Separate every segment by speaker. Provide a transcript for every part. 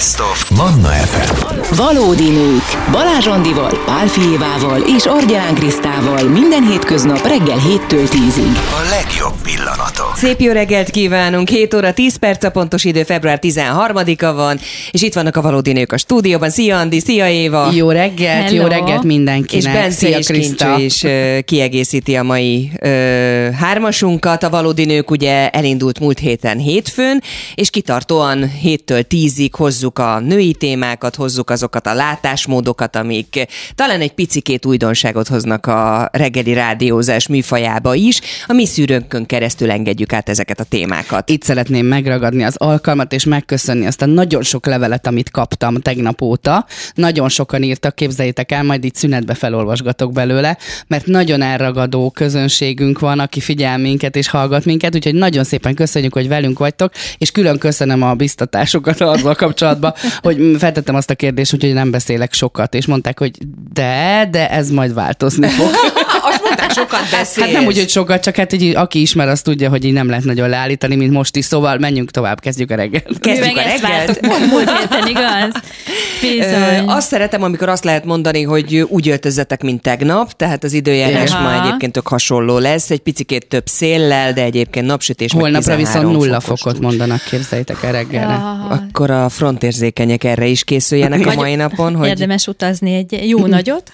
Speaker 1: Best of Manna FM.
Speaker 2: Valódi nők. Balázs Andival, Pál Fijévával és Argyán Krisztával minden hétköznap reggel 7-től 10-ig.
Speaker 1: A legjobb pillanatok.
Speaker 3: Szép jó reggelt kívánunk, 7 óra 10 perc a pontos idő, február 13-a van, és itt vannak a valódi nők a stúdióban. Szia Andi, szia Éva!
Speaker 4: Jó reggelt,
Speaker 5: Hello.
Speaker 4: jó reggelt mindenkinek.
Speaker 3: És Bence
Speaker 4: Szia,
Speaker 3: és
Speaker 4: Kriszta.
Speaker 3: Kincső is ö, kiegészíti a mai ö, hármasunkat. A valódi nők ugye elindult múlt héten hétfőn, és kitartóan héttől tízig hozzuk a női témákat, hozzuk azokat a látásmódokat, amik talán egy picikét újdonságot hoznak a reggeli rádiózás műfajába is. A mi szűrőnkön keresztül engedjük át ezeket a témákat.
Speaker 4: Itt szeretném megragadni az alkalmat, és megköszönni azt a nagyon sok levelet, amit kaptam tegnap óta. Nagyon sokan írtak, képzeljétek el, majd itt szünetbe felolvasgatok belőle, mert nagyon elragadó közönségünk van, aki figyel minket és hallgat minket, úgyhogy nagyon szépen köszönjük, hogy velünk vagytok, és külön köszönöm a biztatásokat azzal kapcsolatban, hogy feltettem azt a kérdést, úgyhogy nem beszélek sokat, és mondták, hogy de, de ez majd változni fog.
Speaker 3: Azt mondták, sokat beszélsz.
Speaker 4: Hát nem úgy, hogy sokat, csak hát így, aki ismer, az tudja, hogy így nem lehet nagyon leállítani, mint most is. Szóval menjünk tovább, kezdjük a reggelt.
Speaker 3: Kezdjük a reggelt.
Speaker 5: vártuk múlt, héten, igaz? Bizony.
Speaker 3: Azt szeretem, amikor azt lehet mondani, hogy úgy öltözzetek, mint tegnap, tehát az időjárás
Speaker 5: Aha.
Speaker 3: ma egyébként tök hasonló lesz, egy picikét több széllel, de egyébként napsütés
Speaker 4: Holnapra
Speaker 3: 13
Speaker 4: viszont nulla fokot mondanak, képzeljétek el reggelre.
Speaker 5: Ja.
Speaker 3: Akkor a frontérzékenyek erre is készüljenek a mai napon, hogy
Speaker 5: Érdemes utazni egy jó nagyot.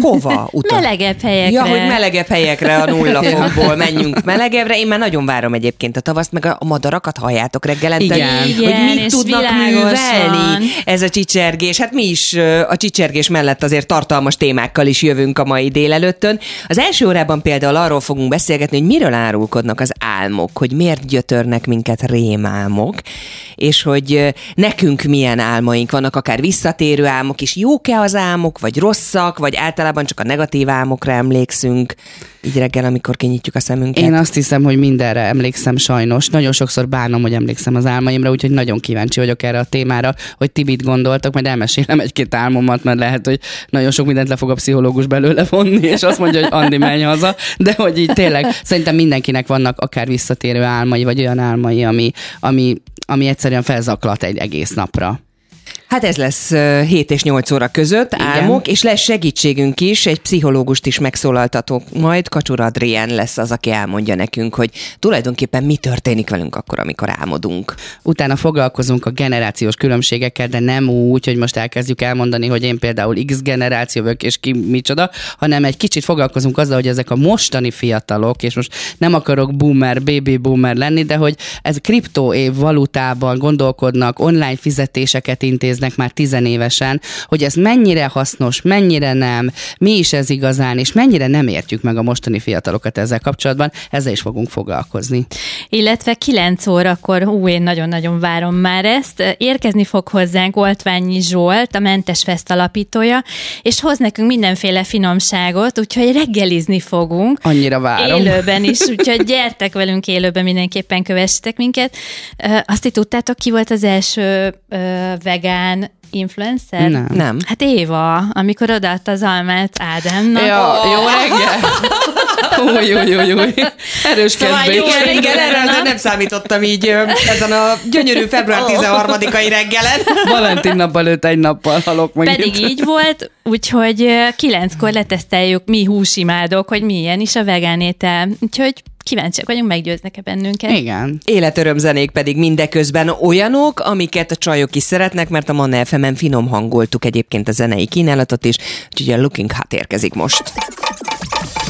Speaker 3: hova utal.
Speaker 5: Melegebb helyekre.
Speaker 3: Ja, hogy melegebb helyekre a nulla fokból menjünk melegebbre. Én már nagyon várom egyébként a tavaszt, meg a madarakat halljátok reggelente.
Speaker 4: Igen.
Speaker 3: Hogy
Speaker 5: Igen,
Speaker 3: mit tudnak művelni ez a csicsergés. Hát mi is a csicsergés mellett azért tartalmas témákkal is jövünk a mai délelőttön. Az első órában például arról fogunk beszélgetni, hogy miről árulkodnak az álmok, hogy miért gyötörnek minket rémálmok, és hogy nekünk milyen álmaink vannak, akár visszatérő álmok is. Jók-e az álmok, vagy rosszak, vagy általában csak a negatív álmokra emlékszünk, így reggel, amikor kinyitjuk a szemünket.
Speaker 4: Én azt hiszem, hogy mindenre emlékszem sajnos. Nagyon sokszor bánom, hogy emlékszem az álmaimra, úgyhogy nagyon kíváncsi vagyok erre a témára, hogy ti mit gondoltok, majd elmesélem egy-két álmomat, mert lehet, hogy nagyon sok mindent le fog a pszichológus belőle vonni, és azt mondja, hogy Andi, menj haza. De hogy így tényleg, szerintem mindenkinek vannak akár visszatérő álmai, vagy olyan álmai, ami, ami, ami egyszerűen felzaklat egy egész napra.
Speaker 3: Hát ez lesz ö, 7 és 8 óra között
Speaker 4: Igen.
Speaker 3: álmok, és lesz segítségünk is, egy pszichológust is megszólaltatok, majd Kacsur Adrien lesz az, aki elmondja nekünk, hogy tulajdonképpen mi történik velünk akkor, amikor álmodunk.
Speaker 4: Utána foglalkozunk a generációs különbségekkel, de nem úgy, hogy most elkezdjük elmondani, hogy én például X generáció vagyok, és ki micsoda, hanem egy kicsit foglalkozunk azzal, hogy ezek a mostani fiatalok, és most nem akarok boomer, baby boomer lenni, de hogy ez kriptó év valutában gondolkodnak, online fizetéseket intéznek már tizenévesen, hogy ez mennyire hasznos, mennyire nem, mi is ez igazán, és mennyire nem értjük meg a mostani fiatalokat ezzel kapcsolatban, ezzel is fogunk foglalkozni.
Speaker 5: Illetve 9 órakor, ú, én nagyon-nagyon várom már ezt, érkezni fog hozzánk Oltványi Zsolt, a Mentes Fest alapítója, és hoz nekünk mindenféle finomságot, úgyhogy reggelizni fogunk.
Speaker 4: Annyira várom.
Speaker 5: Élőben is, úgyhogy gyertek velünk élőben, mindenképpen kövessetek minket. Azt ti tudtátok, ki volt az első ö, vegán influencer?
Speaker 4: Nem.
Speaker 3: Nem.
Speaker 5: Hát Éva, amikor odaadta az almát Ádámnak.
Speaker 4: Ja, jó reggel! Új, új, új, új. Erős
Speaker 5: Szóval
Speaker 4: kezdés.
Speaker 5: jó
Speaker 3: Igen,
Speaker 5: reggel,
Speaker 3: igen, erre azért nem számítottam így ezen a gyönyörű február 13-ai reggelen.
Speaker 4: Valentin nap előtt egy nappal halok meg.
Speaker 5: Pedig így volt, úgyhogy kilenckor leteszteljük mi húsimádok, hogy milyen is a vegán étel. Úgyhogy kíváncsiak vagyunk, meggyőznek-e bennünket.
Speaker 4: Igen.
Speaker 3: Életörömzenék pedig mindeközben olyanok, amiket a csajok is szeretnek, mert a Manna FM-en finom hangoltuk egyébként a zenei kínálatot is, úgyhogy a Looking Hot érkezik most.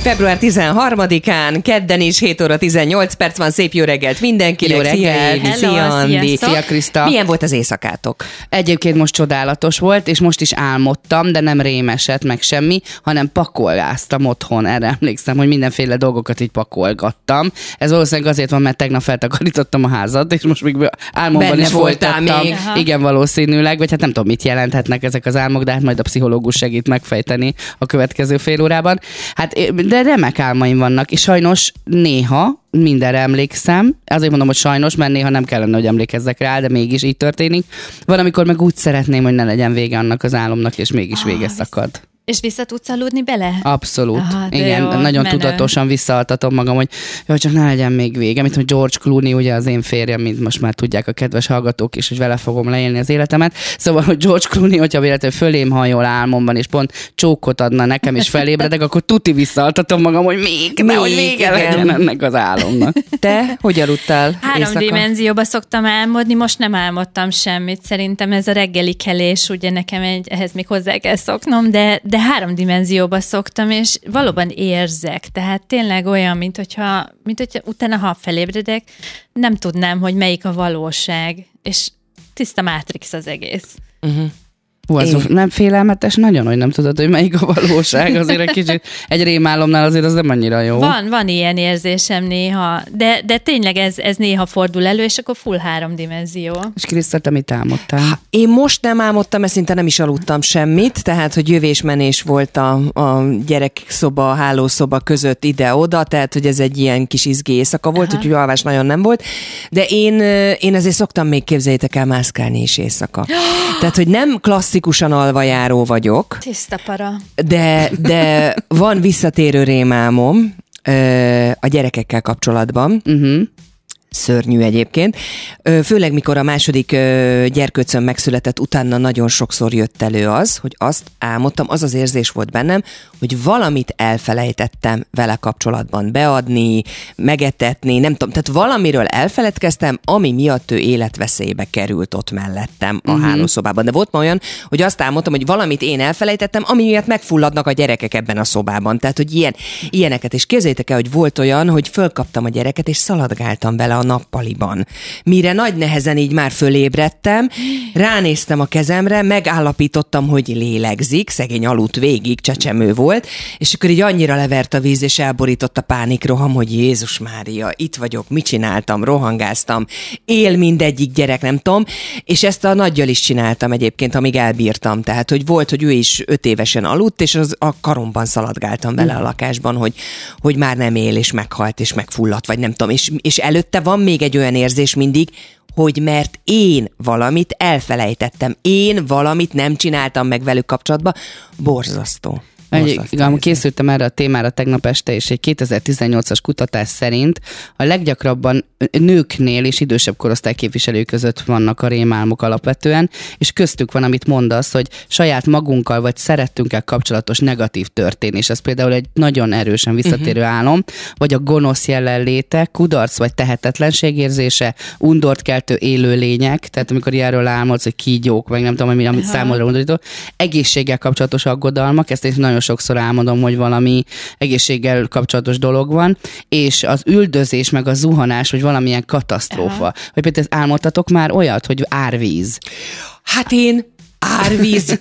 Speaker 3: Február 13-án, kedden is 7 óra 18 perc van, szép jó reggelt mindenkinek.
Speaker 4: Jó
Speaker 3: Szia,
Speaker 4: reggelt.
Speaker 5: Hello,
Speaker 3: szia, Andi.
Speaker 4: Szia, Kriszta.
Speaker 3: Milyen volt az éjszakátok?
Speaker 4: Egyébként most csodálatos volt, és most is álmodtam, de nem rémeset, meg semmi, hanem pakolgáztam otthon. Erre emlékszem, hogy mindenféle dolgokat így pakolgattam. Ez valószínűleg azért van, mert tegnap feltakarítottam a házat, és most még álmomban
Speaker 3: Benne
Speaker 4: is
Speaker 3: voltál még.
Speaker 5: Aha.
Speaker 4: Igen, valószínűleg, vagy hát nem tudom, mit jelenthetnek ezek az álmok, de hát majd a pszichológus segít megfejteni a következő fél órában. Hát, de remek álmaim vannak, és sajnos néha mindenre emlékszem. Azért mondom, hogy sajnos, mert néha nem kellene, hogy emlékezzek rá, de mégis így történik. Van, amikor meg úgy szeretném, hogy ne legyen vége annak az álomnak, és mégis vége szakad.
Speaker 5: És vissza tudsz aludni bele?
Speaker 4: Abszolút.
Speaker 5: Aha,
Speaker 4: Igen,
Speaker 5: jó,
Speaker 4: nagyon
Speaker 5: menő.
Speaker 4: tudatosan visszaaltatom magam, hogy jó, csak ne legyen még vége, mint hogy George Clooney, ugye az én férjem, mint most már tudják a kedves hallgatók is, hogy vele fogom leélni az életemet. Szóval, hogy George Clooney, hogyha véletlenül fölém hajol álmomban, és pont csókot adna nekem, és felébredek, akkor tuti visszaaltatom magam, hogy még, nehogy
Speaker 3: Még,
Speaker 4: vége
Speaker 3: igen.
Speaker 4: legyen ennek az álomnak.
Speaker 3: Te hogy aludtál
Speaker 5: Három
Speaker 3: éjszaka?
Speaker 5: dimenzióba szoktam álmodni, most nem álmodtam semmit. Szerintem ez a reggeli kelés, ugye nekem egy, ehhez még hozzá kell szoknom, de, de három dimenzióba szoktam, és valóban érzek. Tehát tényleg olyan, mint hogyha, mint hogyha utána, ha felébredek, nem tudnám, hogy melyik a valóság. És tiszta Matrix az egész.
Speaker 4: Hú, az
Speaker 3: Én-
Speaker 4: nem félelmetes nagyon, hogy nem tudod, hogy melyik a valóság. Azért egy kicsit, egy rémálomnál azért az nem annyira jó.
Speaker 5: Van, van ilyen érzésem néha, de, de tényleg ez, ez néha fordul elő, és akkor full három dimenzió.
Speaker 4: És Kriszta, te mit álmodtál?
Speaker 3: Én most nem álmodtam, mert szinte nem is aludtam semmit, tehát, hogy jövésmenés volt a, a gyerekszoba, a hálószoba között ide-oda, tehát, hogy ez egy ilyen kis izgé éjszaka volt, úgyhogy alvás nagyon nem volt. De én, én azért szoktam még képzeljétek el mászkálni is éjszaka. Tehát, hogy nem klasszikusan alvajáró vagyok,
Speaker 5: Tiszta para.
Speaker 3: de, de van visszatérő rémálmom ö, a gyerekekkel kapcsolatban.
Speaker 4: Uh-huh.
Speaker 3: Szörnyű egyébként. Főleg, mikor a második gyerkőcöm megszületett, utána nagyon sokszor jött elő az, hogy azt álmodtam, az az érzés volt bennem, hogy valamit elfelejtettem vele kapcsolatban beadni, megetetni, nem tudom, tehát valamiről elfeledkeztem, ami miatt ő életveszélybe került ott mellettem a uh-huh. hálószobában. De volt ma olyan, hogy azt álmodtam, hogy valamit én elfelejtettem, ami miatt megfulladnak a gyerekek ebben a szobában. Tehát, hogy ilyen, ilyeneket. És képzeljétek el, hogy volt olyan, hogy fölkaptam a gyereket, és szaladgáltam vele a nappaliban. Mire nagy nehezen így már fölébredtem, ránéztem a kezemre, megállapítottam, hogy lélegzik, szegény aludt végig, csecsemő volt, és akkor így annyira levert a víz, és elborított a pánikroham, hogy Jézus Mária, itt vagyok, mit csináltam, rohangáztam, él mindegyik gyerek, nem tudom, és ezt a nagyjal is csináltam egyébként, amíg elbírtam, tehát, hogy volt, hogy ő is öt évesen aludt, és az a karomban szaladgáltam vele a lakásban, hogy, hogy már nem él, és meghalt, és megfulladt, vagy nem tudom, és, és előtte van még egy olyan érzés mindig, hogy mert én valamit elfelejtettem, én valamit nem csináltam meg velük kapcsolatban, borzasztó.
Speaker 4: Egy, igen, készültem erre a témára tegnap este, és egy 2018-as kutatás szerint a leggyakrabban nőknél és idősebb korosztály képviselői között vannak a rémálmok alapvetően, és köztük van, amit mondasz, hogy saját magunkkal vagy szerettünkkel kapcsolatos negatív történés. Ez például egy nagyon erősen visszatérő uh-huh. álom, vagy a gonosz jelenléte, kudarc vagy tehetetlenség érzése, undort keltő élőlények, tehát amikor ilyenről álmodsz, hogy kígyók, meg nem tudom, ami, amit számodra undorító, egészséggel kapcsolatos aggodalmak, ezt én nagyon sokszor álmodom, hogy valami egészséggel kapcsolatos dolog van, és az üldözés, meg a zuhanás, vagy valamilyen katasztrófa. Aha. Vagy például álmodtatok már olyat, hogy árvíz.
Speaker 3: Hát én árvíz.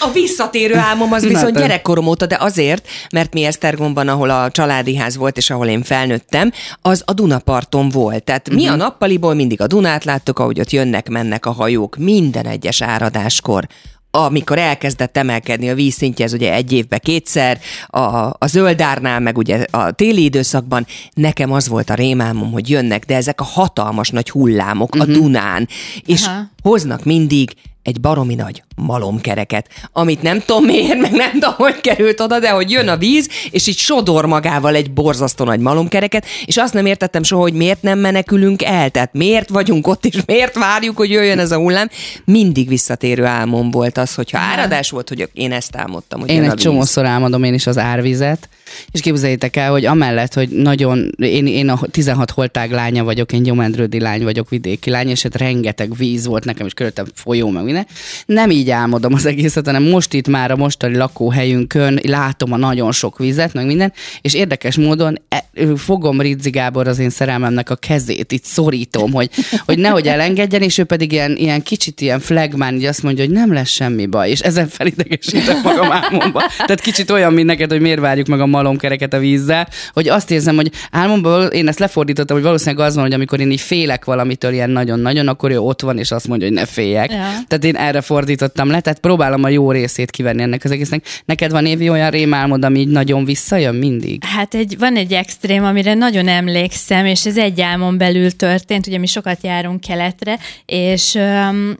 Speaker 3: A visszatérő álmom az viszont gyerekkorom óta, de azért, mert mi Esztergomban, ahol a családi ház volt, és ahol én felnőttem, az a Dunaparton volt. Tehát mi a nappaliból mindig a Dunát láttuk, ahogy ott jönnek-mennek a hajók minden egyes áradáskor amikor elkezdett emelkedni a vízszintje, ez ugye egy évbe kétszer, a, a zöldárnál, meg ugye a téli időszakban, nekem az volt a rémálmom, hogy jönnek, de ezek a hatalmas nagy hullámok uh-huh. a Dunán, és
Speaker 5: Aha.
Speaker 3: hoznak mindig egy baromi nagy malomkereket, amit nem tudom miért, meg nem tudom, hogy került oda, de hogy jön a víz, és így sodor magával egy borzasztó nagy malomkereket, és azt nem értettem soha, hogy miért nem menekülünk el, tehát miért vagyunk ott, és miért várjuk, hogy jöjjön ez a hullám. Mindig visszatérő álmom volt az, hogyha áradás volt, hogy én ezt álmodtam, hogy
Speaker 4: Én
Speaker 3: jön a
Speaker 4: egy
Speaker 3: víz.
Speaker 4: csomószor álmodom én is az árvizet, és képzeljétek el, hogy amellett, hogy nagyon, én, én a 16 holtág lánya vagyok, én gyomendrődi lány vagyok, vidéki lány, és hát rengeteg víz volt nekem, és körülöttem folyó, meg minden. Nem így álmodom az egészet, hanem most itt már a mostani lakóhelyünkön látom a nagyon sok vizet, meg minden, és érdekes módon e, fogom Ridzi Gábor az én szerelmemnek a kezét, itt szorítom, hogy, hogy nehogy elengedjen, és ő pedig ilyen, ilyen kicsit ilyen flagmán, így azt mondja, hogy nem lesz semmi baj, és ezen felidegesítem magam álmomba. Tehát kicsit olyan, mint neked, hogy miért várjuk meg a malomkereket a vízzel, hogy azt érzem, hogy álmomban én ezt lefordítottam, hogy valószínűleg az van, hogy amikor én így félek valamitől ilyen nagyon-nagyon, akkor ő ott van, és azt mondja, hogy ne féljek.
Speaker 5: Ja.
Speaker 4: Tehát én erre fordítottam le, tehát próbálom a jó részét kivenni ennek az egésznek. Neked van évi olyan rémálmod, ami így nagyon visszajön mindig?
Speaker 5: Hát egy, van egy extrém, amire nagyon emlékszem, és ez egy álmon belül történt, ugye mi sokat járunk keletre, és,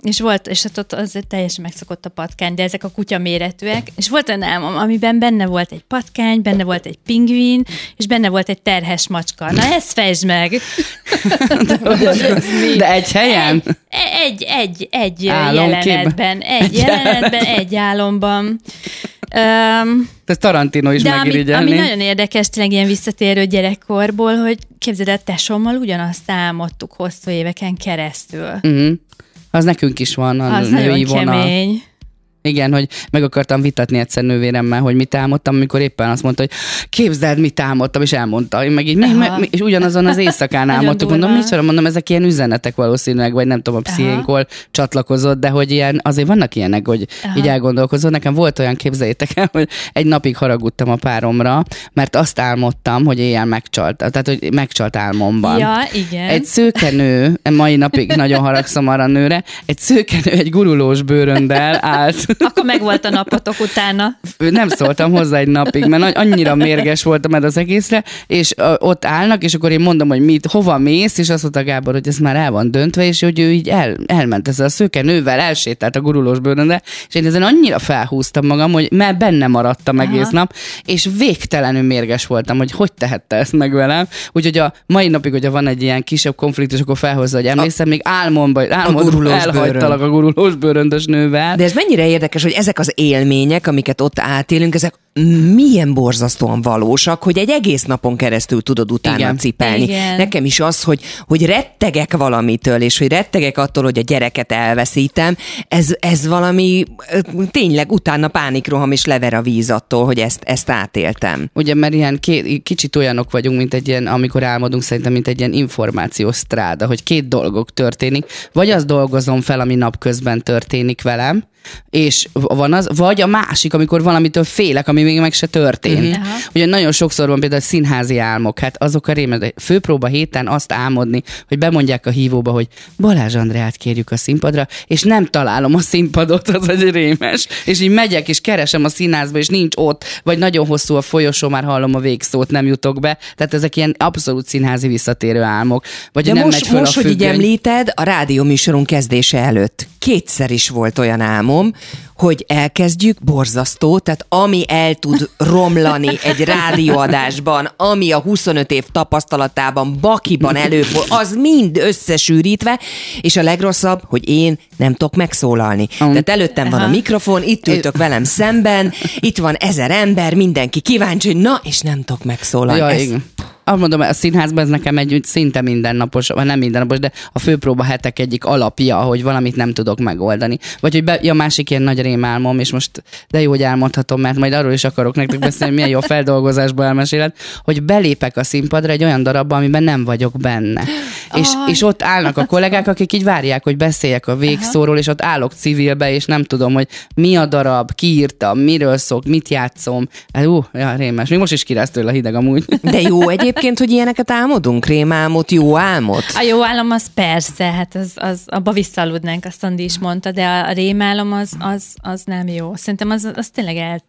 Speaker 5: és volt, és hát ott az teljesen megszokott a patkány, de ezek a kutya méretűek, és volt olyan álmom, amiben benne volt egy patkány, benne volt egy pingvin, és benne volt egy terhes macska. Na ezt fejtsd meg!
Speaker 4: De egy helyen?
Speaker 5: Egy, egy, egy
Speaker 4: Álomképben?
Speaker 5: jelenetben, egy,
Speaker 4: Egy
Speaker 5: jelenetben, egy álomban. Um,
Speaker 4: Ez Tarantino is
Speaker 5: de ami,
Speaker 4: megirigyelni.
Speaker 5: ami nagyon érdekes, tényleg ilyen visszatérő gyerekkorból, hogy képzeld el, tesómmal ugyanazt álmodtuk hosszú éveken keresztül.
Speaker 4: Uh-huh. Az nekünk is van, a
Speaker 5: Az
Speaker 4: női
Speaker 5: nagyon
Speaker 4: vonal.
Speaker 5: kemény.
Speaker 4: Igen, hogy meg akartam vitatni egyszer nővéremmel, hogy mit álmodtam, amikor éppen azt mondta, hogy képzeld, mit álmodtam, és elmondta. Én meg így, mi, mi, és ugyanazon az éjszakán álmodtuk, mondom, micsoda, mondom, ezek ilyen üzenetek valószínűleg, vagy nem tudom, a pszichénkol csatlakozott, de hogy ilyen, azért vannak ilyenek, hogy
Speaker 5: Aha.
Speaker 4: így elgondolkozol. Nekem volt olyan, képzeljétek el, hogy egy napig haragudtam a páromra, mert azt álmodtam, hogy éjjel megcsalt, tehát hogy megcsalt álmomban.
Speaker 5: Ja, igen.
Speaker 4: Egy szőkenő, mai napig nagyon haragszom arra a nőre, egy szőkenő egy gurulós bőröndel állt.
Speaker 5: Akkor meg volt a napotok utána.
Speaker 4: Nem szóltam hozzá egy napig, mert annyira mérges voltam erre az egészre, és ott állnak, és akkor én mondom, hogy mit, hova mész, és azt mondta Gábor, hogy ez már el van döntve, és hogy ő így el, elment ezzel a szőkenővel, elsétált a gurulós bőröndel, és én ezen annyira felhúztam magam, hogy már benne maradtam egész
Speaker 5: Aha.
Speaker 4: nap, és végtelenül mérges voltam, hogy hogy tehette ezt meg velem. Úgyhogy a mai napig, hogyha van egy ilyen kisebb konfliktus, akkor felhozza, hogy emlékszem, még álmomban,
Speaker 3: gurulós
Speaker 4: elhagytalak a gurulós bőröndös nővel.
Speaker 3: De ez mennyire érdekes, hogy ezek az élmények, amiket ott átélünk, ezek milyen borzasztóan valósak, hogy egy egész napon keresztül tudod utána
Speaker 4: Igen.
Speaker 3: cipelni.
Speaker 5: Igen.
Speaker 3: Nekem is az, hogy, hogy rettegek valamitől, és hogy rettegek attól, hogy a gyereket elveszítem, ez, ez valami tényleg utána pánikroham és lever a víz attól, hogy ezt, ezt átéltem.
Speaker 4: Ugye, mert ilyen két, kicsit olyanok vagyunk, mint egy ilyen, amikor álmodunk, szerintem, mint egy ilyen információs stráda, hogy két dolgok történik. Vagy azt dolgozom fel, ami napközben történik velem, és van az, vagy a másik, amikor valamitől félek, ami még meg se történt. Uh-huh. Ugye nagyon sokszor van például színházi álmok, hát azok a rémes, de főpróba héten azt álmodni, hogy bemondják a hívóba, hogy Balázs Andreát kérjük a színpadra, és nem találom a színpadot, az egy rémes, és így megyek, és keresem a színházba, és nincs ott, vagy nagyon hosszú a folyosó, már hallom a végszót, nem jutok be. Tehát ezek ilyen abszolút színházi visszatérő álmok. Vagy
Speaker 3: De
Speaker 4: nem
Speaker 3: most,
Speaker 4: megy föl
Speaker 3: most
Speaker 4: a
Speaker 3: hogy így említed, a rádióműsorunk kezdése előtt kétszer is volt olyan álmom, hogy elkezdjük borzasztó, tehát ami el tud romlani egy rádióadásban, ami a 25 év tapasztalatában, bakiban előfordul, az mind összesűrítve, és a legrosszabb, hogy én nem tudok megszólalni. Tehát előttem van a mikrofon, itt ültök velem szemben, itt van ezer ember, mindenki kíváncsi, na, és nem tudok megszólalni.
Speaker 4: Ja,
Speaker 3: Ez-
Speaker 4: igen. Azt mondom, a színházban ez nekem egy úgy szinte mindennapos, vagy nem mindennapos, de a főpróba hetek egyik alapja, hogy valamit nem tudok megoldani. Vagy hogy be, ja, másik ilyen nagy rémálmom, és most de jó, hogy elmondhatom, mert majd arról is akarok nektek beszélni, milyen jó feldolgozásba elmeséled, hogy belépek a színpadra egy olyan darabba, amiben nem vagyok benne. És,
Speaker 5: Aj,
Speaker 4: és ott állnak a kollégák, akik így várják, hogy beszéljek a végszóról, és ott állok civilbe, és nem tudom, hogy mi a darab, ki írta, miről szok, mit játszom. Hát, ú, ja, rémes. Még most is kirász tőle a hideg amúgy.
Speaker 3: De jó egyébként, hogy ilyeneket álmodunk? Rémálmot, jó álmot?
Speaker 5: A jó álom az persze, hát az, az abba visszaaludnánk, azt Andi is mondta, de a rémálom az, az, az nem jó. Szerintem az, az tényleg el,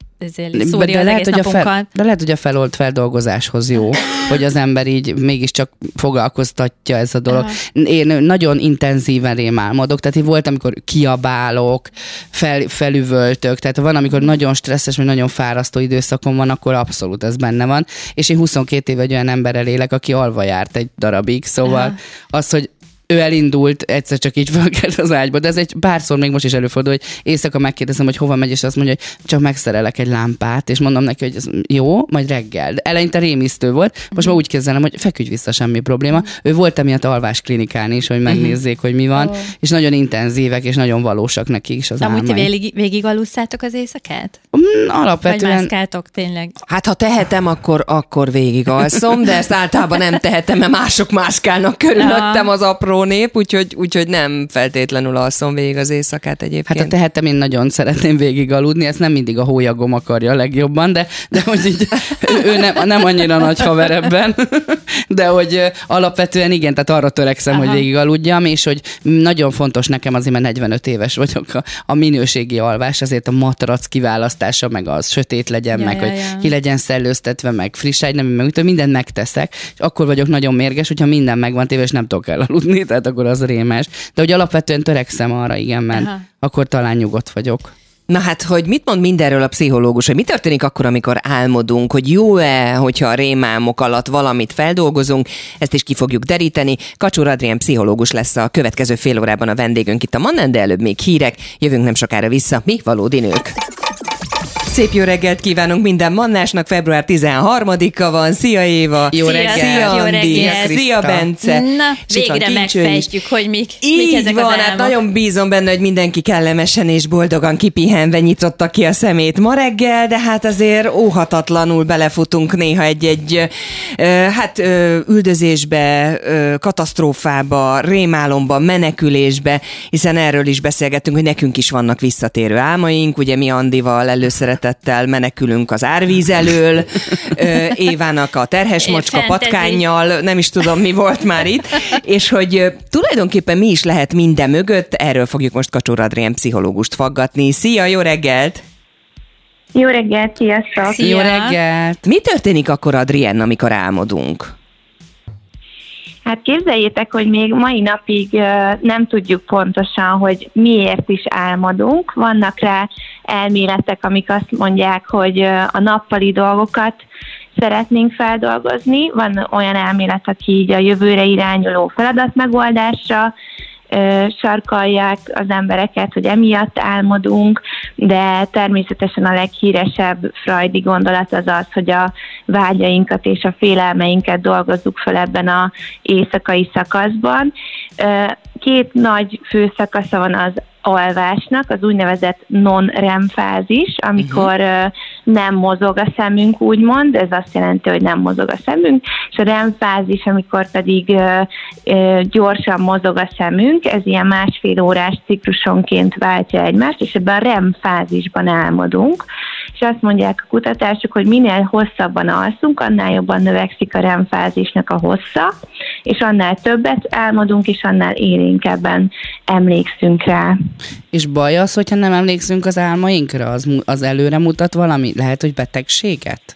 Speaker 5: szúrja az egész
Speaker 4: hogy a fel,
Speaker 5: napunkat.
Speaker 4: de lehet, hogy a felolt feldolgozáshoz jó, hogy az ember így mégiscsak foglalkoztatja ez a dolog.
Speaker 5: Aha.
Speaker 4: Én nagyon intenzíven rémálmodok, tehát így volt, amikor kiabálok, fel, felüvöltök, tehát van, amikor nagyon stresszes, vagy nagyon fárasztó időszakom van, akkor abszolút ez benne van. És én 22 éve egy olyan emberrel élek, aki alva járt egy darabig, szóval
Speaker 5: Aha.
Speaker 4: az, hogy ő elindult, egyszer csak így fölkelt az ágyba, de ez egy párszor még most is előfordul, hogy éjszaka megkérdezem, hogy hova megy, és azt mondja, hogy csak megszerelek egy lámpát, és mondom neki, hogy ez jó, majd reggel. De eleinte rémisztő volt, most már úgy kezelem, hogy feküdj vissza, semmi probléma. Ő volt emiatt alvás klinikán is, hogy megnézzék, hogy mi van, és nagyon intenzívek, és nagyon valósak neki is az
Speaker 5: Amúgy ti
Speaker 4: álmai.
Speaker 5: végig, végig aludszátok az éjszakát?
Speaker 4: Mm,
Speaker 5: Vagy
Speaker 4: Alapvetően
Speaker 5: mászkáltok tényleg?
Speaker 3: Hát ha tehetem, akkor, akkor végig alszom, de ezt általában nem tehetem, mert mások máskálnak körülöttem az apró aprónép, úgyhogy, úgyhogy nem feltétlenül alszom végig az éjszakát egyébként.
Speaker 4: Hát a tehetem én nagyon szeretném végig aludni, ezt nem mindig a hólyagom akarja a legjobban, de, de hogy így, ő, nem, nem annyira nagy haver ebben, de hogy alapvetően igen, tehát arra törekszem, Aha. hogy végig aludjam, és hogy nagyon fontos nekem azért, mert 45 éves vagyok, a, a minőségi alvás, azért a matrac kiválasztása, meg az sötét legyen,
Speaker 5: Ja,
Speaker 4: meg
Speaker 5: ja,
Speaker 4: hogy
Speaker 5: ja.
Speaker 4: ki legyen szellőztetve, meg friss nem, meg úgy, mindent megteszek, és akkor vagyok nagyon mérges, hogyha minden megvan téve, és nem tudok elaludni, tehát akkor az rémes. De hogy alapvetően törekszem arra, igen, mert
Speaker 5: Aha.
Speaker 4: akkor talán nyugodt vagyok.
Speaker 3: Na hát, hogy mit mond mindenről a pszichológus, hogy mi történik akkor, amikor álmodunk, hogy jó-e, hogyha a rémálmok alatt valamit feldolgozunk, ezt is ki fogjuk deríteni. Kacsor Adrián pszichológus lesz a következő fél órában a vendégünk itt a Mannen, de előbb még hírek, jövünk nem sokára vissza, mi valódi nők. Szép jó reggelt kívánunk minden mannásnak, február 13-a van. Szia Éva!
Speaker 4: Jó
Speaker 5: Szia,
Speaker 4: reggelt!
Speaker 3: Szia
Speaker 5: Jó
Speaker 3: Andi!
Speaker 5: reggelt!
Speaker 3: Szia Bence!
Speaker 5: Na, végre megfejtjük, hogy mik, mik
Speaker 3: Így
Speaker 5: ezek
Speaker 3: van,
Speaker 5: az
Speaker 3: hát nagyon bízom benne, hogy mindenki kellemesen és boldogan kipihenve nyitotta ki a szemét ma reggel, de hát azért óhatatlanul belefutunk néha egy-egy hát üldözésbe, katasztrófába, rémálomba, menekülésbe, hiszen erről is beszélgettünk, hogy nekünk is vannak visszatérő álmaink, ugye mi Andival előszeretettel menekülünk az árvíz elől, Évának a terhes macska patkánnyal, nem is tudom, mi volt már itt, és hogy tulajdonképpen mi is lehet minden mögött, erről fogjuk most Kacsor Adrián pszichológust faggatni. Szia, jó reggelt!
Speaker 6: Jó reggelt, sziasztok!
Speaker 5: Szia.
Speaker 4: Jó reggelt!
Speaker 3: Mi történik akkor, Adrián, amikor álmodunk?
Speaker 6: Hát képzeljétek, hogy még mai napig nem tudjuk pontosan, hogy miért is álmodunk. Vannak rá elméletek, amik azt mondják, hogy a nappali dolgokat szeretnénk feldolgozni. Van olyan elmélet, aki így a jövőre irányuló feladatmegoldásra sarkalják az embereket, hogy emiatt álmodunk, de természetesen a leghíresebb freudi gondolat az az, hogy a vágyainkat és a félelmeinket dolgozzuk fel ebben a éjszakai szakaszban. Két nagy fő szakasza van az alvásnak, az úgynevezett non-REM fázis, amikor uh-huh. nem mozog a szemünk, úgymond, ez azt jelenti, hogy nem mozog a szemünk, és a REM fázis, amikor pedig gyorsan mozog a szemünk, ez ilyen másfél órás ciklusonként váltja egymást, és ebben a REM fázisban álmodunk, és azt mondják a kutatások, hogy minél hosszabban alszunk, annál jobban növekszik a REM fázisnak a hossza, és annál többet álmodunk, és annál élénkebben emlékszünk rá.
Speaker 4: És baj az, hogyha nem emlékszünk az álmainkra? Az, az előre mutat valami? Lehet, hogy betegséget?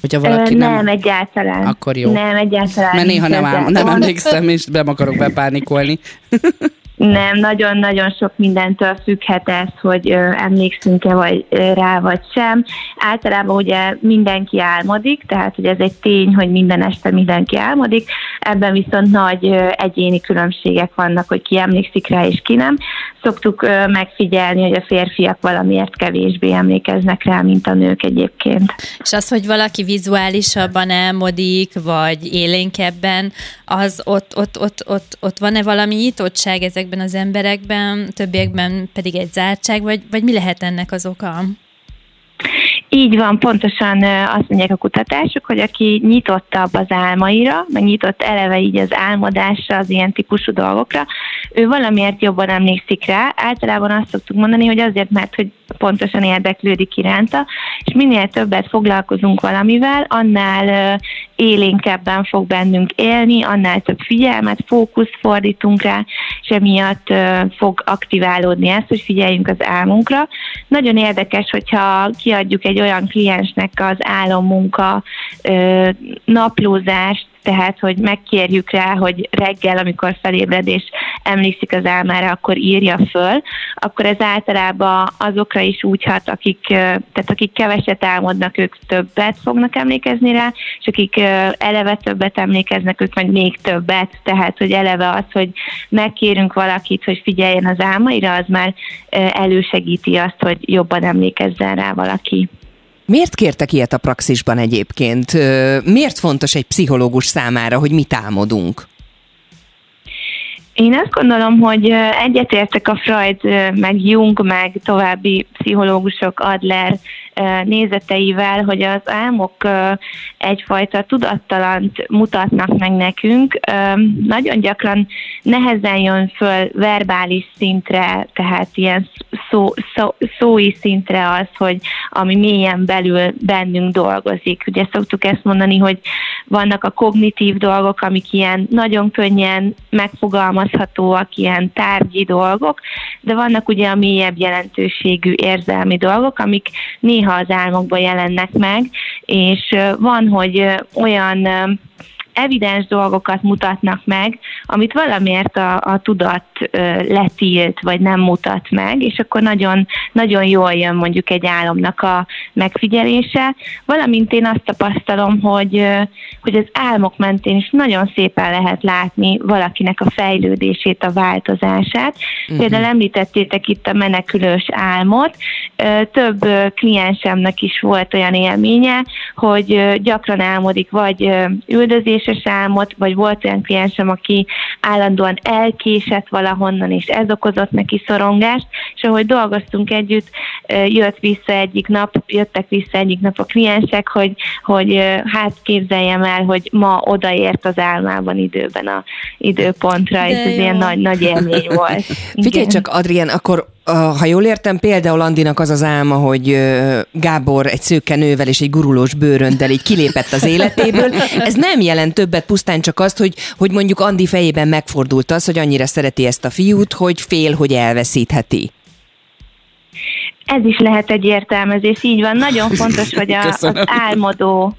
Speaker 4: Hogyha valaki
Speaker 6: Ö,
Speaker 4: nem...
Speaker 6: nem, egyáltalán.
Speaker 4: Akkor jó.
Speaker 6: Nem, egyáltalán.
Speaker 4: Mert néha nem, ám, nem emlékszem, és nem akarok bepánikolni.
Speaker 6: Nem, nagyon-nagyon sok mindentől függhet ez, hogy ö, emlékszünk-e vagy, ö, rá, vagy sem. Általában ugye mindenki álmodik, tehát hogy ez egy tény, hogy minden este mindenki álmodik. Ebben viszont nagy ö, egyéni különbségek vannak, hogy ki emlékszik rá és ki nem. Szoktuk ö, megfigyelni, hogy a férfiak valamiért kevésbé emlékeznek rá, mint a nők egyébként.
Speaker 5: És az, hogy valaki vizuálisabban álmodik, vagy élénkebben, az ott, ott, ott, ott, ott van-e valami nyitottság ezekben az emberekben, többiekben pedig egy zártság, vagy, vagy mi lehet ennek az oka?
Speaker 6: Így van, pontosan azt mondják a kutatások, hogy aki nyitottabb az álmaira, meg nyitott eleve így az álmodásra, az ilyen típusú dolgokra, ő valamiért jobban emlékszik rá. Általában azt szoktuk mondani, hogy azért, mert hogy pontosan érdeklődik iránta, és minél többet foglalkozunk valamivel, annál élénkebben fog bennünk élni, annál több figyelmet, fókuszt fordítunk rá, és emiatt fog aktiválódni ez, hogy figyeljünk az álmunkra. Nagyon érdekes, hogyha kiadjuk egy olyan kliensnek az álommunka naplózást, tehát, hogy megkérjük rá, hogy reggel, amikor felébred és emlékszik az álmára, akkor írja föl, akkor ez általában azokra is úgy hat, akik, tehát akik keveset álmodnak, ők többet fognak emlékezni rá, és akik eleve többet emlékeznek, ők majd még többet, tehát, hogy eleve az, hogy megkérünk valakit, hogy figyeljen az álmaira, az már elősegíti azt, hogy jobban emlékezzen rá valaki.
Speaker 3: Miért kértek ilyet a praxisban egyébként? Miért fontos egy pszichológus számára, hogy mit álmodunk?
Speaker 6: Én azt gondolom, hogy egyetértek a Freud, meg Jung, meg további pszichológusok, Adler nézeteivel, hogy az álmok egyfajta tudattalant mutatnak meg nekünk. Nagyon gyakran nehezen jön föl verbális szintre, tehát ilyen szó, szó, szói szintre az, hogy ami mélyen belül bennünk dolgozik. Ugye szoktuk ezt mondani, hogy vannak a kognitív dolgok, amik ilyen nagyon könnyen megfogalmazhatóak, ilyen tárgyi dolgok, de vannak ugye a mélyebb jelentőségű érzelmi dolgok, amik néha az álmokban jelennek meg, és van, hogy olyan evidens dolgokat mutatnak meg, amit valamiért a, a tudat letilt, vagy nem mutat meg, és akkor nagyon, nagyon jól jön mondjuk egy álomnak a megfigyelése, valamint én azt tapasztalom, hogy, hogy az álmok mentén is nagyon szépen lehet látni valakinek a fejlődését, a változását. Uh-huh. Például említettétek itt a menekülős álmot, több kliensemnek is volt olyan élménye, hogy gyakran álmodik vagy üldözéses álmot, vagy volt olyan kliensem, aki állandóan elkésett valahonnan, és ez okozott neki szorongást, és ahogy dolgoztunk együtt, jött vissza egyik nap, jöttek vissza egyik nap a kliensek, hogy, hogy hát képzeljem el, hogy ma odaért az álmában időben a időpontra, De és ez jó. ilyen nagy, nagy élmény volt.
Speaker 3: Figyelj csak, Adrien, akkor ha jól értem, például Andinak az az álma, hogy Gábor egy szőke nővel és egy gurulós bőröndel így kilépett az életéből. Ez nem jelent többet, pusztán csak azt, hogy, hogy mondjuk Andi fejében megfordult az, hogy annyira szereti ezt a fiút, hogy fél, hogy elveszítheti.
Speaker 6: Ez is lehet egy értelmezés, így van. Nagyon fontos, hogy a, az álmodó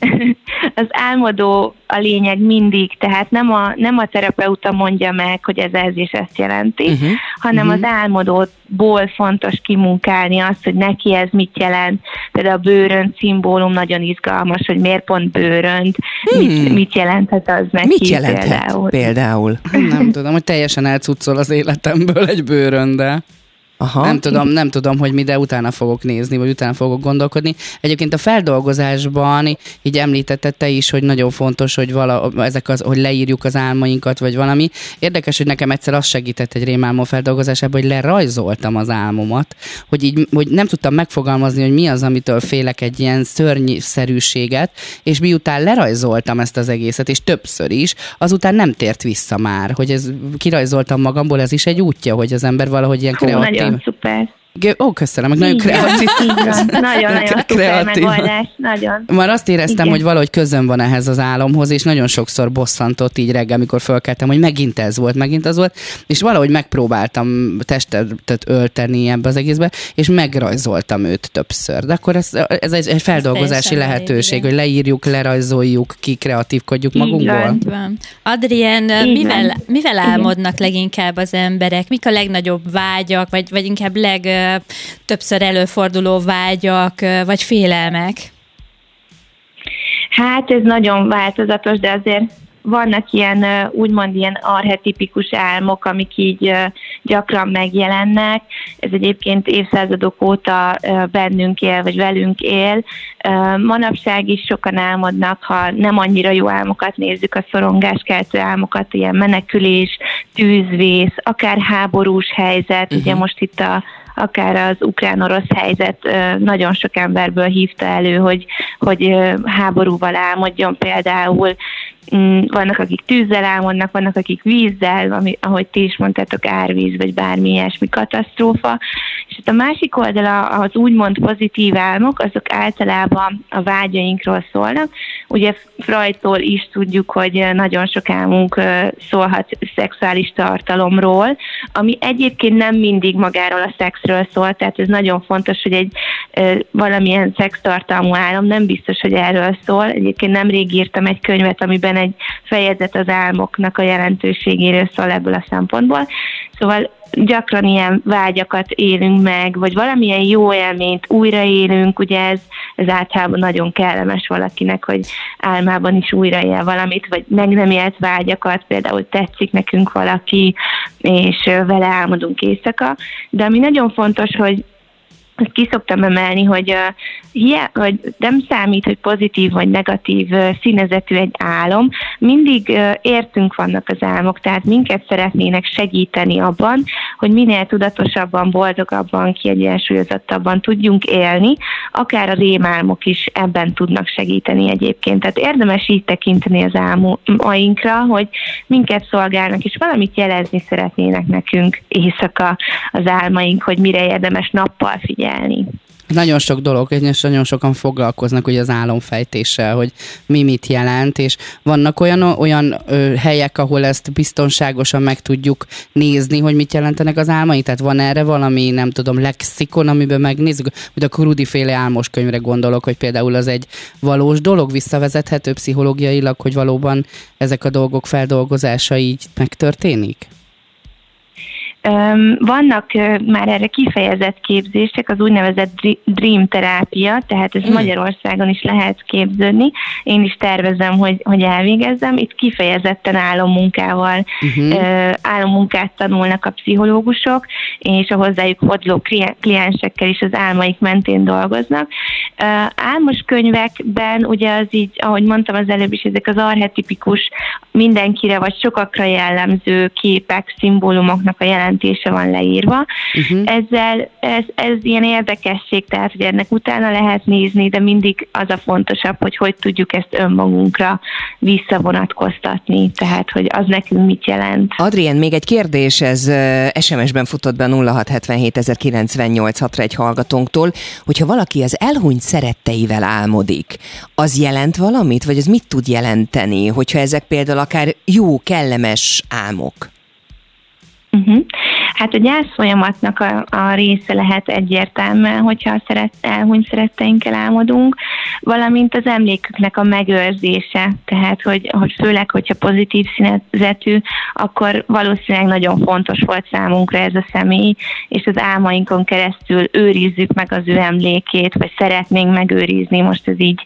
Speaker 6: az álmodó a lényeg mindig, tehát nem a, nem a terapeuta mondja meg, hogy ez ez és ezt jelenti, uh-huh. hanem uh-huh. az álmodóból fontos kimunkálni azt, hogy neki ez mit jelent. Például a bőrönd szimbólum nagyon izgalmas, hogy miért pont bőrönd, hmm. mit, mit jelenthet az neki
Speaker 3: mit jelenthet például. például?
Speaker 4: Nem tudom, hogy teljesen elcuccol az életemből egy bőröndel. Aha. Nem tudom, nem tudom, hogy mi, de utána fogok nézni, vagy utána fogok gondolkodni. Egyébként a feldolgozásban így említetted te is, hogy nagyon fontos, hogy, vala, ezek az, hogy leírjuk az álmainkat, vagy valami. Érdekes, hogy nekem egyszer az segített egy rémálmom feldolgozásában, hogy lerajzoltam az álmomat, hogy így hogy nem tudtam megfogalmazni, hogy mi az, amitől félek egy ilyen szörnyszerűséget, és miután lerajzoltam ezt az egészet, és többször is, azután nem tért vissza már, hogy ez kirajzoltam magamból, ez is egy útja, hogy az ember valahogy ilyen kreatív
Speaker 6: nagyon szuper.
Speaker 4: Ó, köszönöm, meg nagyon kreatív.
Speaker 6: Nagyon-nagyon kreatív. megoldás, nagyon.
Speaker 4: Már azt éreztem, Igen. hogy valahogy közön van ehhez az álomhoz, és nagyon sokszor bosszantott így reggel, amikor fölkeltem, hogy megint ez volt, megint az volt, és valahogy megpróbáltam testet ölteni ebbe az egészbe, és megrajzoltam őt többször. De akkor ez, ez egy, egy feldolgozási ez lehetőség, elég, hogy leírjuk, lerajzoljuk, ki kreatívkodjuk magunkból.
Speaker 5: Adrien, mivel, mivel álmodnak leginkább az emberek? Mik a legnagyobb vágyak, vagy, vagy inkább leg többször előforduló vágyak, vagy félelmek?
Speaker 6: Hát ez nagyon változatos, de azért vannak ilyen úgymond ilyen arhetipikus álmok, amik így gyakran megjelennek. Ez egyébként évszázadok óta bennünk él, vagy velünk él. Manapság is sokan álmodnak, ha nem annyira jó álmokat nézzük, a szorongáskeltő álmokat, ilyen menekülés, tűzvész, akár háborús helyzet. Uh-huh. Ugye most itt a akár az ukrán-orosz helyzet nagyon sok emberből hívta elő, hogy, hogy háborúval álmodjon például, Mm, vannak, akik tűzzel álmodnak, vannak, akik vízzel, ami, ahogy ti is mondtátok, árvíz, vagy bármi ilyesmi katasztrófa. És hát a másik oldala, az úgymond pozitív álmok, azok általában a vágyainkról szólnak. Ugye Freudtól is tudjuk, hogy nagyon sok álmunk szólhat szexuális tartalomról, ami egyébként nem mindig magáról a szexről szól, tehát ez nagyon fontos, hogy egy valamilyen szextartalmú álom nem biztos, hogy erről szól. Egyébként nemrég írtam egy könyvet, amiben egy fejezet az álmoknak a jelentőségéről szól ebből a szempontból. Szóval gyakran ilyen vágyakat élünk meg, vagy valamilyen jó élményt újraélünk, ugye ez, ez általában nagyon kellemes valakinek, hogy álmában is újraél valamit, vagy meg nem élt vágyakat, például tetszik nekünk valaki, és vele álmodunk éjszaka. De ami nagyon fontos, hogy ezt ki szoktam emelni, hogy, hiá, hogy nem számít, hogy pozitív vagy negatív színezetű egy álom, mindig értünk vannak az álmok, tehát minket szeretnének segíteni abban, hogy minél tudatosabban, boldogabban, kiegyensúlyozottabban tudjunk élni, akár a rémálmok is ebben tudnak segíteni egyébként. Tehát érdemes így tekinteni az álmainkra, hogy minket szolgálnak, és valamit jelezni szeretnének nekünk éjszaka az álmaink, hogy mire érdemes nappal figyelni.
Speaker 4: Nagyon sok dolog, és nagyon sokan foglalkoznak ugye az álomfejtéssel, hogy mi mit jelent, és vannak olyan, olyan ö, helyek, ahol ezt biztonságosan meg tudjuk nézni, hogy mit jelentenek az álmai, tehát van erre valami, nem tudom, lexikon, amiben megnézzük, hogy a Krudi féle álmos könyvre gondolok, hogy például az egy valós dolog, visszavezethető pszichológiailag, hogy valóban ezek a dolgok feldolgozása így megtörténik?
Speaker 6: Vannak már erre kifejezett képzések, az úgynevezett dream terápia, tehát ez hmm. Magyarországon is lehet képződni. Én is tervezem, hogy, hogy elvégezzem. Itt kifejezetten álommunkával, uh-huh. álommunkát tanulnak a pszichológusok, és a hozzájuk forduló kliensekkel is az álmaik mentén dolgoznak. Álmos könyvekben ugye az így, ahogy mondtam az előbb is, ezek az arhetipikus, mindenkire vagy sokakra jellemző képek, szimbólumoknak a jelen jelentése van leírva. Uh-huh. Ezzel ez, ez ilyen érdekesség, tehát hogy ennek utána lehet nézni, de mindig az a fontosabb, hogy hogy tudjuk ezt önmagunkra visszavonatkoztatni, tehát hogy az nekünk mit jelent.
Speaker 3: Adrien, még egy kérdés, ez SMS-ben futott be 0677 egy hallgatónktól, hogyha valaki az elhunyt szeretteivel álmodik, az jelent valamit, vagy az mit tud jelenteni, hogyha ezek például akár jó, kellemes álmok?
Speaker 6: Uh-huh. Hát a gyász folyamatnak a, a része lehet egyértelműen, hogyha szeret, elhunyt szeretteinkkel álmodunk, valamint az emléküknek a megőrzése, tehát hogy, hogy főleg, hogyha pozitív színezetű, akkor valószínűleg nagyon fontos volt számunkra ez a személy, és az álmainkon keresztül őrizzük meg az ő emlékét, vagy szeretnénk megőrizni, most ez így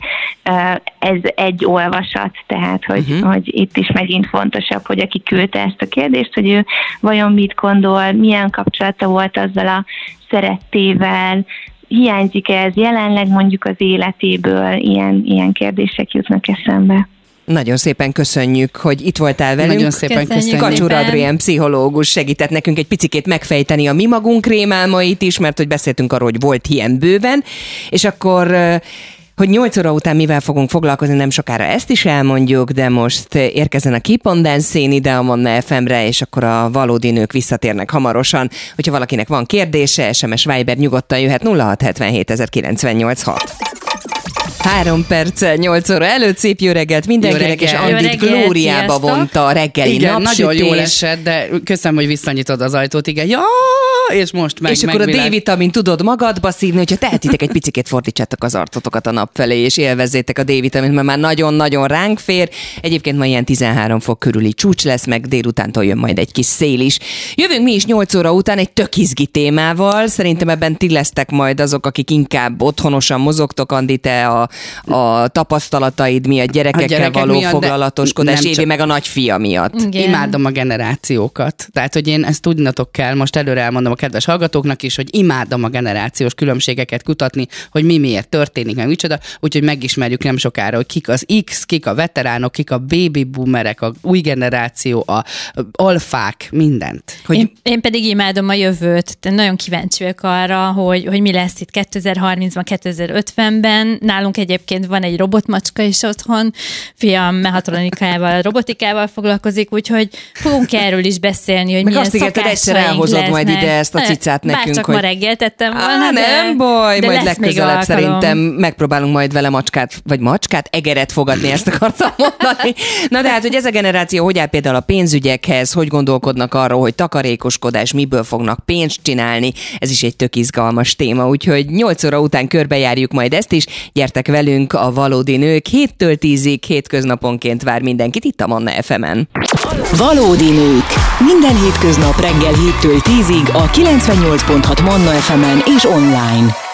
Speaker 6: ez egy olvasat, tehát hogy, uh-huh. hogy itt is megint fontosabb, hogy aki küldte ezt a kérdést, hogy ő vajon mit gondol, milyen kapcsolata volt azzal a szerettével, hiányzik -e ez jelenleg mondjuk az életéből, ilyen, ilyen kérdések jutnak eszembe.
Speaker 3: Nagyon szépen köszönjük, hogy itt voltál velünk.
Speaker 4: Nagyon szépen köszönjük.
Speaker 3: Kacsur Adrien pszichológus segített nekünk egy picikét megfejteni a mi magunk rémálmait is, mert hogy beszéltünk arról, hogy volt ilyen bőven, és akkor hogy 8 óra után mivel fogunk foglalkozni, nem sokára ezt is elmondjuk, de most érkezzen a Keep on Dancing ide a Manna FM-re, és akkor a valódi nők visszatérnek hamarosan. Hogyha valakinek van kérdése, SMS Viber nyugodtan jöhet 0677 Három perc, nyolc óra előtt, szép jó reggelt mindenkinek, és Andit glóriába vonta a reggeli
Speaker 4: Igen,
Speaker 3: napsütés.
Speaker 4: nagyon jól esett, de köszönöm, hogy visszanyitod az ajtót, igen. Ja, és most meg
Speaker 3: És akkor a D-vitamin tudod magadba szívni, hogyha tehetitek egy picit fordítsátok az arcotokat a nap felé, és élvezzétek a D-vitamint, mert már nagyon-nagyon ránk fér. Egyébként ma ilyen 13 fok körüli csúcs lesz, meg délutántól jön majd egy kis szél is. Jövünk mi is 8 óra után egy tök izgi témával. Szerintem ebben ti lesztek majd azok, akik inkább otthonosan mozogtok, Andi, te a, a tapasztalataid miatt, gyerekekkel a gyerekek való miatt, foglalatoskodás, Évi csak... meg a nagyfia miatt.
Speaker 4: Igen. Imádom a generációkat. Tehát, hogy én ezt tudnatok kell, most előre elmondom a kedves hallgatóknak is, hogy imádom a generációs különbségeket kutatni, hogy mi miért történik, meg micsoda, úgyhogy megismerjük nem sokára, hogy kik az X, kik a veteránok, kik a baby boomerek, a új generáció, a alfák, mindent.
Speaker 5: Hogy... Én, én pedig imádom a jövőt, de nagyon kíváncsi vagyok arra, hogy, hogy mi lesz itt 2030-ban, 2050-ben. Nálunk egyébként van egy robotmacska is otthon, fiam mehatronikájával, robotikával foglalkozik, úgyhogy fogunk erről is beszélni, hogy Meg milyen azt ígérted, egyszer elhozod lesznek.
Speaker 3: majd ide ezt a cicát nekünk.
Speaker 5: Bár csak hogy... ma reggel tettem volna,
Speaker 3: Á, de, nem baj, de majd legközelebb szerintem megpróbálunk majd vele macskát, vagy macskát, egeret fogadni, ezt akartam mondani. Na de hát, hogy ez a generáció hogy áll például a pénzügyekhez, hogy gondolkodnak arról, hogy takarékoskodás, miből fognak pénzt csinálni, ez is egy tök izgalmas téma, úgyhogy 8 óra után körbejárjuk majd ezt is. Gyertek velünk a valódi nők, 7-től 10-ig, hétköznaponként vár mindenkit itt a Manna FM-en.
Speaker 2: Valódi nők. Minden hétköznap reggel 7-től 10-ig a 98.6 Manna FM-en és online.